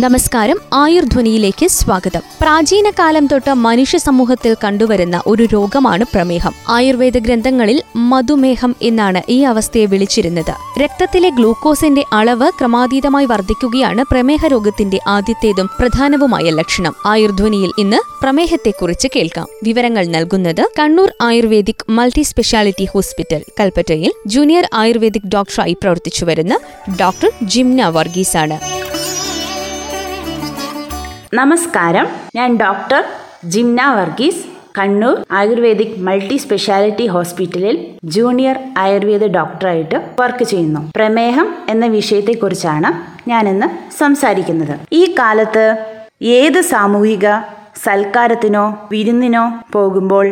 നമസ്കാരം. ആയുർധ്വനിയിലേക്ക് സ്വാഗതം. പ്രാചീന കാലം തൊട്ട് മനുഷ്യ സമൂഹത്തിൽ കണ്ടുവരുന്ന ഒരു രോഗമാണ് പ്രമേഹം. ആയുർവേദ ഗ്രന്ഥങ്ങളിൽ മധുമേഹം എന്നാണ് ഈ അവസ്ഥയെ വിളിച്ചിരുന്നത്. രക്തത്തിലെ ഗ്ലൂക്കോസിന്റെ അളവ് ക്രമാതീതമായി വർദ്ധിക്കുകയാണ് പ്രമേഹ രോഗത്തിന്റെ ആദ്യത്തേതും പ്രധാനവുമായ ലക്ഷണം. ആയുർധ്വനിയിൽ ഇന്ന് പ്രമേഹത്തെക്കുറിച്ച് കേൾക്കാം. വിവരങ്ങൾ നൽകുന്നത് Kannur ayurvedic multi speciality hospital കൽപ്പറ്റയിൽ ജൂനിയർ ആയുർവേദിക് ഡോക്ടറായി പ്രവർത്തിച്ചു വരുന്ന ഡോക്ടർ ജിംന വർഗീസാണ്. നമസ്കാരം. ഞാൻ doctor Jimna Varghese Kannur ayurvedic multi speciality ഹോസ്പിറ്റലിൽ ജൂനിയർ ആയുർവേദ ഡോക്ടറായിട്ട് വർക്ക് ചെയ്യുന്നു. പ്രമേഹം എന്ന വിഷയത്തെക്കുറിച്ചാണ് ഞാനിന്ന് സംസാരിക്കുന്നത്. ഈ കാലത്ത് ഏത് സാമൂഹിക സൽക്കാരത്തിനോ വിരുന്നിനോ പോകുമ്പോൾ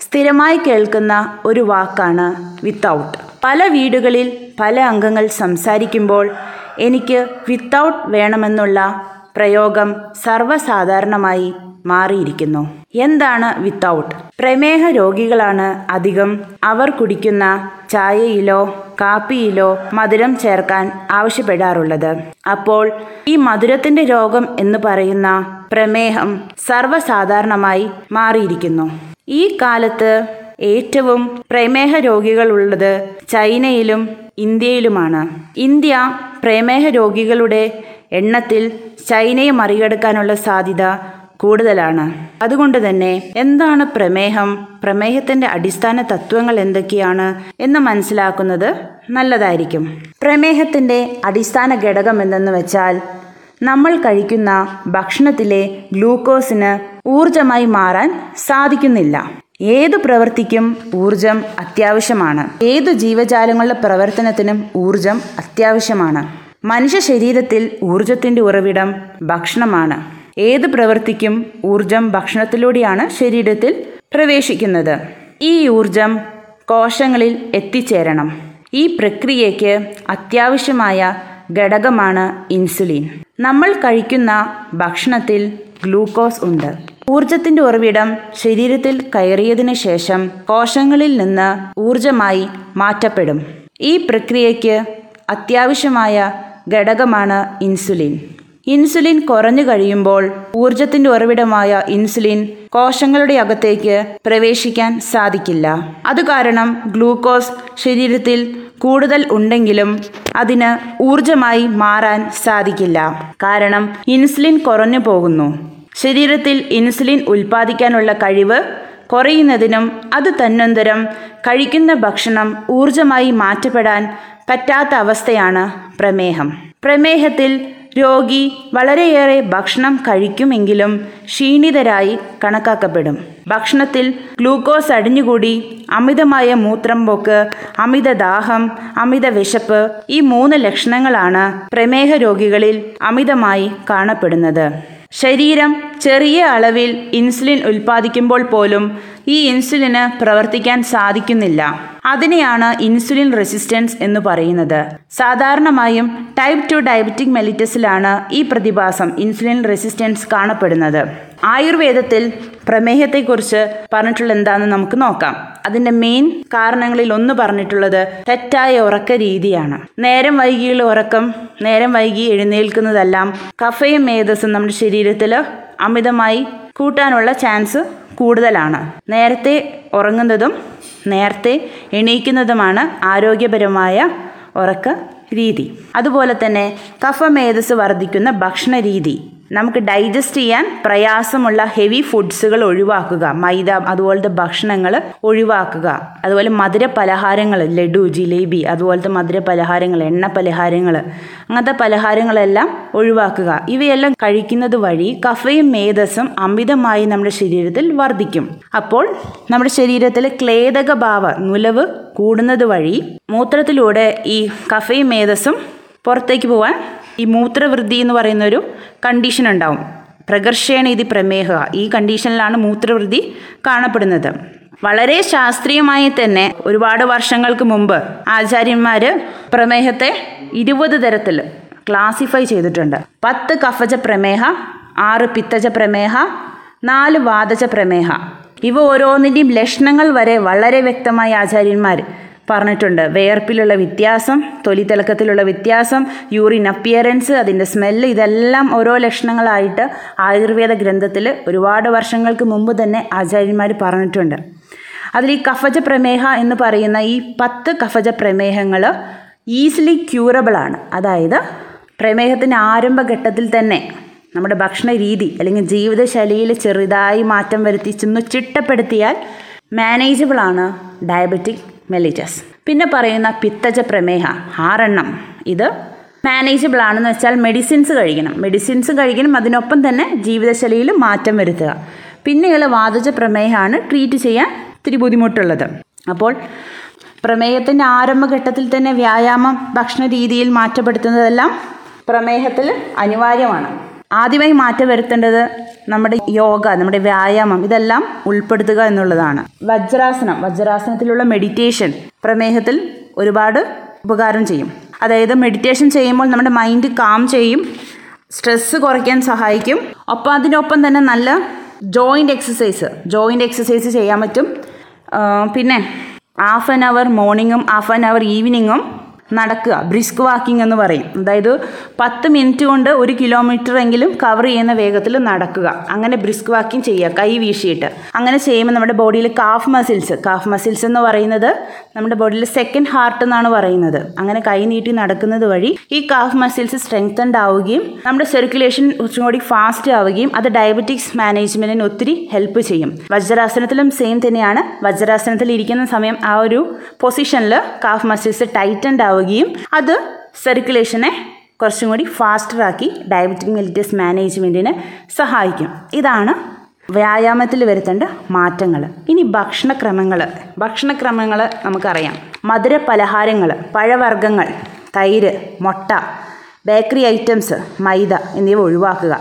സ്ഥിരമായി കേൾക്കുന്ന ഒരു വാക്കാണ് വിത്തൗട്ട് പല വീടുകളിൽ പല അംഗങ്ങൾ സംസാരിക്കുമ്പോൾ എനിക്ക് വിത്തൗട്ട് വേണമെന്നുള്ള പ്രയോഗം സർവസാധാരണമായി മാറിയിരിക്കുന്നു. എന്താണ് വിത്തൗട്ട് പ്രമേഹ രോഗികളാണ് അധികം. അവർ കുടിക്കുന്ന ചായയിലോ കാപ്പിയിലോ മധുരം ചേർക്കാൻ ആവശ്യപ്പെടാറുള്ളത്. അപ്പോൾ ഈ മധുരത്തിന്റെ രോഗം എന്ന് പറയുന്ന പ്രമേഹം സർവസാധാരണമായി മാറിയിരിക്കുന്നു. ഈ കാലത്ത് ഏറ്റവും പ്രമേഹ രോഗികളുള്ളത് ചൈനയിലും ഇന്ത്യയിലുമാണ്. ഇന്ത്യ പ്രമേഹ രോഗികളുടെ എണ്ണത്തിൽ ചൈനയെ മറികടക്കാനുള്ള സാധ്യത കൂടുതലാണ്. അതുകൊണ്ട് തന്നെ എന്താണ് പ്രമേഹം? പ്രമേഹത്തിന്റെ അടിസ്ഥാന തത്വങ്ങൾ എന്തൊക്കെയാണ് എന്ന് മനസ്സിലാക്കുന്നത് നല്ലതായിരിക്കും. പ്രമേഹത്തിന്റെ അടിസ്ഥാന ഘടകം എന്തെന്ന് വെച്ചാൽ നമ്മൾ കഴിക്കുന്ന ഭക്ഷണത്തിലെ ഗ്ലൂക്കോസിന് ഊർജമായി മാറാൻ സാധിക്കുന്നില്ല. ഏതു പ്രവൃത്തിക്കും ഊർജം അത്യാവശ്യമാണ്. ഏതു ജീവജാലങ്ങളുടെ പ്രവർത്തനത്തിനും ഊർജം അത്യാവശ്യമാണ്. മനുഷ്യ ശരീരത്തിൽ ഊർജത്തിന്റെ ഉറവിടം ഭക്ഷണമാണ്. ഏത് പ്രവൃത്തിക്കും ഊർജം ഭക്ഷണത്തിലൂടെയാണ് ശരീരത്തിൽ പ്രവേശിക്കുന്നത്. ഈ ഊർജം കോശങ്ങളിൽ എത്തിച്ചേരണം. ഈ പ്രക്രിയയ്ക്ക് അത്യാവശ്യമായ ഘടകമാണ് ഇൻസുലിൻ. നമ്മൾ കഴിക്കുന്ന ഭക്ഷണത്തിൽ ഗ്ലൂക്കോസ് ഉണ്ട്. ഊർജത്തിന്റെ ഉറവിടം ശരീരത്തിൽ കയറിയതിനു ശേഷം കോശങ്ങളിൽ നിന്ന് ഊർജമായി മാറ്റപ്പെടും. ഈ പ്രക്രിയയ്ക്ക് അത്യാവശ്യമായ ഘടകമാണ് ഇൻസുലിൻ. ഇൻസുലിൻ കുറഞ്ഞു കഴിയുമ്പോൾ ഊർജത്തിന്റെ ഉറവിടമായ ഇൻസുലിൻ കോശങ്ങളുടെ അകത്തേക്ക് പ്രവേശിക്കാൻ സാധിക്കില്ല. അത് കാരണം ഗ്ലൂക്കോസ് ശരീരത്തിൽ കൂടുതൽ ഉണ്ടെങ്കിലും അതിന് ഊർജമായി മാറാൻ സാധിക്കില്ല. കാരണം ഇൻസുലിൻ കുറഞ്ഞു പോകുന്നു. ശരീരത്തിൽ ഇൻസുലിൻ ഉൽപ്പാദിക്കാനുള്ള കഴിവ് കുറയുന്നതിനും അത് തന്നന്തരം കഴിക്കുന്ന ഭക്ഷണം ഊർജമായി മാറ്റപ്പെടാൻ പറ്റാത്ത അവസ്ഥയാണ് പ്രമേഹം. പ്രമേഹത്തിൽ രോഗി വളരെയേറെ ഭക്ഷണം കഴിക്കുമെങ്കിലും ക്ഷീണിതരായി കണക്കാക്കപ്പെടും. ഭക്ഷണത്തിൽ ഗ്ലൂക്കോസ് അടിഞ്ഞുകൂടി അമിതമായ മൂത്രം പോക്ക് അമിത ദാഹം അമിത വിശപ്പ് ഈ മൂന്ന് ലക്ഷണങ്ങളാണ് പ്രമേഹ രോഗികളിൽ അമിതമായി കാണപ്പെടുന്നത്. ശരീരം ചെറിയ അളവിൽ ഇൻസുലിൻ ഉൽപ്പാദിക്കുമ്പോൾ പോലും ഈ ഇൻസുലിന് പ്രവർത്തിക്കാൻ സാധിക്കുന്നില്ല. അതിനെയാണ് ഇൻസുലിൻ റെസിസ്റ്റൻസ് എന്ന് പറയുന്നത്. സാധാരണമായും ടൈപ്പ് ടു ഡയബറ്റിക് മെലിറ്റസിലാണ് ഈ പ്രതിഭാസം ഇൻസുലിൻ റെസിസ്റ്റൻസ് കാണപ്പെടുന്നത്. ആയുർവേദത്തിൽ പ്രമേഹത്തെക്കുറിച്ച് പറഞ്ഞിട്ടുള്ള എന്താണെന്ന് നമുക്ക് നോക്കാം. അതിന്റെ മെയിൻ കാരണങ്ങളിൽ ഒന്ന് പറഞ്ഞിട്ടുള്ളത് തെറ്റായ ഉറക്ക രീതിയാണ്. നേരം വൈകിയുള്ള ഉറക്കം നേരം വൈകി എഴുന്നേൽക്കുന്നതെല്ലാം കഫയും മേധസ്സും നമ്മുടെ ശരീരത്തിൽ അമിതമായി കൂട്ടാനുള്ള ചാൻസ് കൂടുതലാണ്. നേരത്തെ ഉറങ്ങുന്നതും നേരത്തെ എണീക്കുന്നതുമാണ് ആരോഗ്യപരമായ ഉറക്ക രീതി. അതുപോലെ തന്നെ കഫമേധസ് വർദ്ധിക്കുന്ന ഭക്ഷണ രീതി നമുക്ക് ഡൈജസ്റ്റ് ചെയ്യാൻ പ്രയാസമുള്ള ഹെവി ഫുഡ്സുകൾ ഒഴിവാക്കുക. മൈദ അതുപോലത്തെ ഭക്ഷണങ്ങൾ ഒഴിവാക്കുക. അതുപോലെ മധുര പലഹാരങ്ങൾ ലഡു ജിലേബി അതുപോലത്തെ മധുര പലഹാരങ്ങൾ എണ്ണ പലഹാരങ്ങൾ അങ്ങനത്തെ പലഹാരങ്ങളെല്ലാം ഒഴിവാക്കുക. ഇവയെല്ലാം കഴിക്കുന്നത് വഴി കഫയും മേധസ്സും അമിതമായി നമ്മുടെ ശരീരത്തിൽ വർദ്ധിക്കും. അപ്പോൾ നമ്മുടെ ശരീരത്തിലെ ക്ലേദകഭാവ നുലവ് കൂടുന്നത് വഴി മൂത്രത്തിലൂടെ ഈ കഫയും മേധസ്സും പുറത്തേക്ക് പോകാൻ ഈ മൂത്രവൃദ്ധി എന്ന് പറയുന്ന ഒരു കണ്ടീഷൻ ഉണ്ടാവും. പ്രകർഷേണ ഇത് പ്രമേഹ. ഈ കണ്ടീഷനിലാണ് മൂത്രവൃദ്ധി കാണപ്പെടുന്നത്. വളരെ ശാസ്ത്രീയമായി തന്നെ ഒരുപാട് വർഷങ്ങൾക്ക് മുമ്പ് ആചാര്യന്മാർ പ്രമേഹത്തെ ഇരുപത് തരത്തിൽ ക്ലാസിഫൈ ചെയ്തിട്ടുണ്ട്. പത്ത് കഫജ പ്രമേഹ ആറ് പിത്തജ പ്രമേഹ നാല് വാതജ പ്രമേഹ. ഇവ ഓരോന്നിന്റെയും ലക്ഷണങ്ങൾ വരെ വളരെ വ്യക്തമായി ആചാര്യന്മാർ പറഞ്ഞിട്ടുണ്ട്. വേർപ്പിലുള്ള വ്യത്യാസം തൊലിത്തിളക്കത്തിലുള്ള വ്യത്യാസം യൂറിൻ അപ്പിയറൻസ് അതിന്റെ സ്മെല്ല് ഇതെല്ലാം ഓരോ ലക്ഷണങ്ങളായിട്ട് ആയുർവേദ ഗ്രന്ഥത്തിൽ ഒരുപാട് വർഷങ്ങൾക്ക് മുമ്പ് തന്നെ ആചാര്യന്മാർ പറഞ്ഞിട്ടുണ്ട്. അതിൽ ഈ കഫജ പ്രമേഹ എന്ന് പറയുന്ന ഈ പത്ത് കഫജ പ്രമേഹങ്ങൾ ഈസിലി ക്യൂറബിളാണ് അതായത് പ്രമേഹത്തിന്റെ ആരംഭഘട്ടത്തിൽ തന്നെ നമ്മുടെ ഭക്ഷണ രീതി അല്ലെങ്കിൽ ജീവിതശൈലിയിൽ ചെറുതായി മാറ്റം വരുത്തി ചെന്ന് ചിട്ടപ്പെടുത്തിയാൽ മാനേജബിളാണ് ഡയബറ്റിക് മെലിറ്റസ് പിന്നെ പറയുന്ന പിത്തജ പ്രമേഹ ആറെണ്ണം. ഇത് മാനേജബിൾ ആണെന്ന് വെച്ചാൽ മെഡിസിൻസ് കഴിക്കണം. മെഡിസിൻസ് കഴിക്കണം. അതിനൊപ്പം തന്നെ ജീവിതശൈലിയിൽ മാറ്റം വരുത്തുക. പിന്നെയുള്ള വാതജ പ്രമേഹമാണ് ട്രീറ്റ് ചെയ്യാൻ ഇത്തിരി ബുദ്ധിമുട്ടുള്ളത്. അപ്പോൾ പ്രമേഹത്തിന്റെ ആരംഭഘട്ടത്തിൽ തന്നെ വ്യായാമം ഭക്ഷണ രീതിയിൽ മാറ്റപ്പെടുത്തുന്നതെല്ലാം പ്രമേഹത്തിൽ അനിവാര്യമാണ്. ആദ്യമായി മാറ്റം വരുത്തേണ്ടത് നമ്മുടെ യോഗ നമ്മുടെ വ്യായാമം ഇതെല്ലാം ഉൾപ്പെടുത്തുക എന്നുള്ളതാണ്. വജ്രാസനം വജ്രാസനത്തിലുള്ള മെഡിറ്റേഷൻ പ്രമേഹത്തിൽ ഒരുപാട് ഉപകാരം ചെയ്യും. അതായത് മെഡിറ്റേഷൻ ചെയ്യുമ്പോൾ നമ്മുടെ മൈൻഡ് കാം ചെയ്യും സ്ട്രെസ്സ് കുറയ്ക്കാൻ സഹായിക്കും. ഒപ്പം അതിനൊപ്പം തന്നെ നല്ല ജോയിന്റ് എക്സസൈസ് ജോയിന്റ് എക്സസൈസ് ചെയ്യാൻ പറ്റും. പിന്നെ ഹാഫ് ആൻ അവർ മോർണിംഗും ഹാഫ് ആൻ അവർ ഈവനിങ്ങും നടക്കുക. ബ്രിസ്ക് വാക്കിംഗ് എന്ന് പറയും. അതായത് പത്ത് മിനിറ്റ് കൊണ്ട് ഒരു കിലോമീറ്റർ എങ്കിലും കവർ ചെയ്യുന്ന വേഗത്തിൽ നടക്കുക. അങ്ങനെ ബ്രിസ്ക് വാക്കിംഗ് ചെയ്യുക. കൈ വീശിയിട്ട്. അങ്ങനെ ചെയ്യുമ്പോൾ നമ്മുടെ ബോഡിയിൽ കാഫ് മസിൽസ് കാഫ് മസിൽസ് എന്ന് പറയുന്നത് നമ്മുടെ ബോഡിയിൽ സെക്കൻഡ് ഹാർട്ട് എന്നാണ് പറയുന്നത്. അങ്ങനെ കൈ നീട്ടി നടക്കുന്നത് വഴി ഈ കാഫ് മസിൽസ് സ്ട്രെങ്തൻഡ് ആവുകയും നമ്മുടെ സർക്കുലേഷൻ കുറച്ചും കൂടി ഫാസ്റ്റ് ആവുകയും അത് ഡയബറ്റിക്സ് മാനേജ്മെന്റിന് ഒത്തിരി ഹെൽപ്പ് ചെയ്യും. വജ്രാസനത്തിലും സെയിം തന്നെയാണ്. വജ്രാസനത്തിൽ ഇരിക്കുന്ന സമയം ആ ഒരു പൊസിഷനിൽ കാഫ് മസിൽസ് ടൈറ്റൻഡ് ആവുകയും അത് സർക്കുലേഷനെ കുറച്ചും കൂടി ഫാസ്റ്ററാക്കി ഡയബറ്റിക് മെലിറ്റസ് മാനേജ്മെന്റിന് സഹായിക്കും. ഇതാണ് വ്യായാമത്തിൽ വരുത്തേണ്ട മാറ്റങ്ങൾ. ഇനി ഭക്ഷണക്രമങ്ങൾ. ഭക്ഷണക്രമങ്ങൾ നമുക്കറിയാം. മധുര പലഹാരങ്ങൾ പഴവർഗങ്ങൾ തൈര് മുട്ട ബേക്കറി ഐറ്റംസ് മൈദ എന്നിവ ഒഴിവാക്കുക.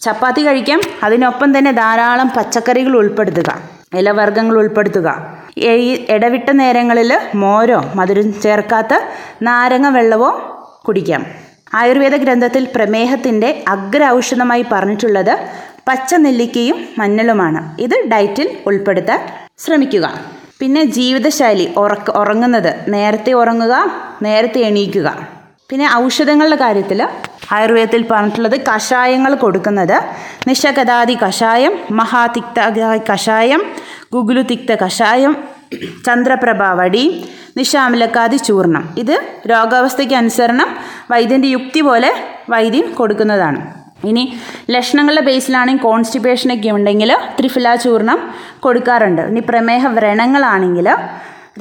ചപ്പാത്തി കഴിക്കാം. അതിനൊപ്പം തന്നെ ധാരാളം പച്ചക്കറികൾ ഉൾപ്പെടുത്തുക. ഇലവർഗങ്ങൾ ഉൾപ്പെടുത്തുക. ഈ ഇടവിട്ട നേരങ്ങളിൽ മോരോ മധുരം ചേർക്കാത്ത നാരങ്ങ വെള്ളമോ കുടിക്കാം. ആയുർവേദ ഗ്രന്ഥത്തിൽ പ്രമേഹത്തിന്റെ അഗ്ര ഔഷധമായി പറഞ്ഞിട്ടുള്ളത് പച്ച നെല്ലിക്കയും മഞ്ഞളുമാണ്. ഇത് ഡയറ്റിൽ ഉൾപ്പെടുത്താൻ ശ്രമിക്കുക. പിന്നെ ജീവിതശൈലി ഉറക്ക ഉറങ്ങുന്നത് നേരത്തെ ഉറങ്ങുക നേരത്തെ എണീക്കുക. പിന്നെ ഔഷധങ്ങളുടെ കാര്യത്തിൽ ആയുർവേദത്തിൽ പറഞ്ഞിട്ടുള്ളത് കഷായങ്ങൾ കൊടുക്കുന്നത് നിശകഥാതി കഷായം മഹാതിക്ത കഷായം ഗുഗുലുതിക്ത കഷായം ചന്ദ്രപ്രഭ വടി നിശാമിലക്കാതി ചൂർണം. ഇത് രോഗാവസ്ഥയ്ക്ക് അനുസരണം വൈദ്യന്റെ യുക്തി പോലെ വൈദ്യൻ കൊടുക്കുന്നതാണ്. ഇനി ലക്ഷണങ്ങളുടെ ബേസിലാണെങ്കിൽ കോൺസ്റ്റിപ്പേഷനൊക്കെ ഉണ്ടെങ്കിൽ ത്രിഫില ചൂർണം കൊടുക്കാറുണ്ട്. ഇനി പ്രമേഹ വ്രണങ്ങളാണെങ്കിൽ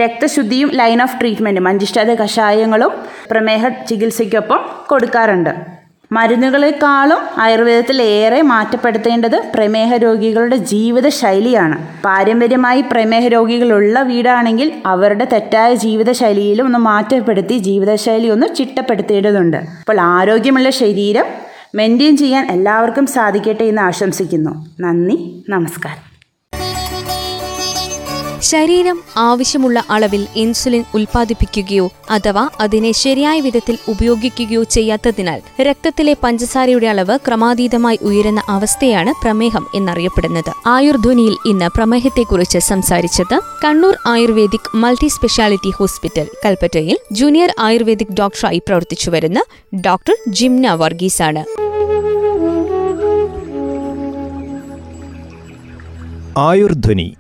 രക്തശുദ്ധിയും ലൈൻ ഓഫ് ട്രീറ്റ്മെന്റും മഞ്ചിഷ്ടാത കഷായങ്ങളും പ്രമേഹ ചികിത്സയ്ക്കൊപ്പം കൊടുക്കാറുണ്ട്. മരുന്നുകളെക്കാളും ആയുർവേദത്തിൽ ഏറെ മാറ്റപ്പെടുത്തേണ്ടത് പ്രമേഹ രോഗികളുടെ ജീവിത ശൈലിയാണ്. പാരമ്പര്യമായി പ്രമേഹ രോഗികളുള്ള വീടാണെങ്കിൽ അവരുടെ തെറ്റായ ജീവിത ശൈലിയിലും ഒന്ന് മാറ്റപ്പെടുത്തി ജീവിതശൈലി ഒന്ന് ചിട്ടപ്പെടുത്തേണ്ടതുണ്ട്. അപ്പോൾ ആരോഗ്യമുള്ള ശരീരം മെയിന്റെയിൻ ചെയ്യാൻ എല്ലാവർക്കും സാധിക്കട്ടെ എന്ന് ആശംസിക്കുന്നു. നന്ദി നമസ്കാരം. ശരീരം ആവശ്യമുള്ള അളവിൽ ഇൻസുലിൻ ഉൽപ്പാദിപ്പിക്കുകയോ അഥവാ അതിനെ ശരിയായ വിധത്തിൽ ഉപയോഗിക്കുകയോ ചെയ്യാത്തതിനാൽ രക്തത്തിലെ പഞ്ചസാരയുടെ അളവ് ക്രമാതീതമായി ഉയരുന്ന അവസ്ഥയാണ് പ്രമേഹം എന്നറിയപ്പെടുന്നത്. ആയുർധ്വനിയിൽ ഇന്ന് പ്രമേഹത്തെക്കുറിച്ച് സംസാരിച്ചത് Kannur ayurvedic multi speciality hospital കൽപ്പറ്റയിൽ ജൂനിയർ ആയുർവേദിക് ഡോക്ടറായി പ്രവർത്തിച്ചു വരുന്ന doctor Jimna വർഗീസാണ്. Ayurdhwani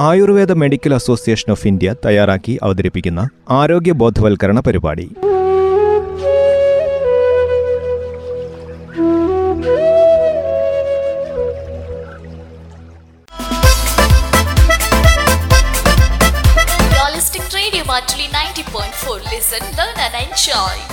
Ayurveda medical association of India തയ്യാറാക്കി അവതരിപ്പിക്കുന്ന ആരോഗ്യ ബോധവൽക്കരണ പരിപാടി Matruli 90.4 listen learn and enjoy.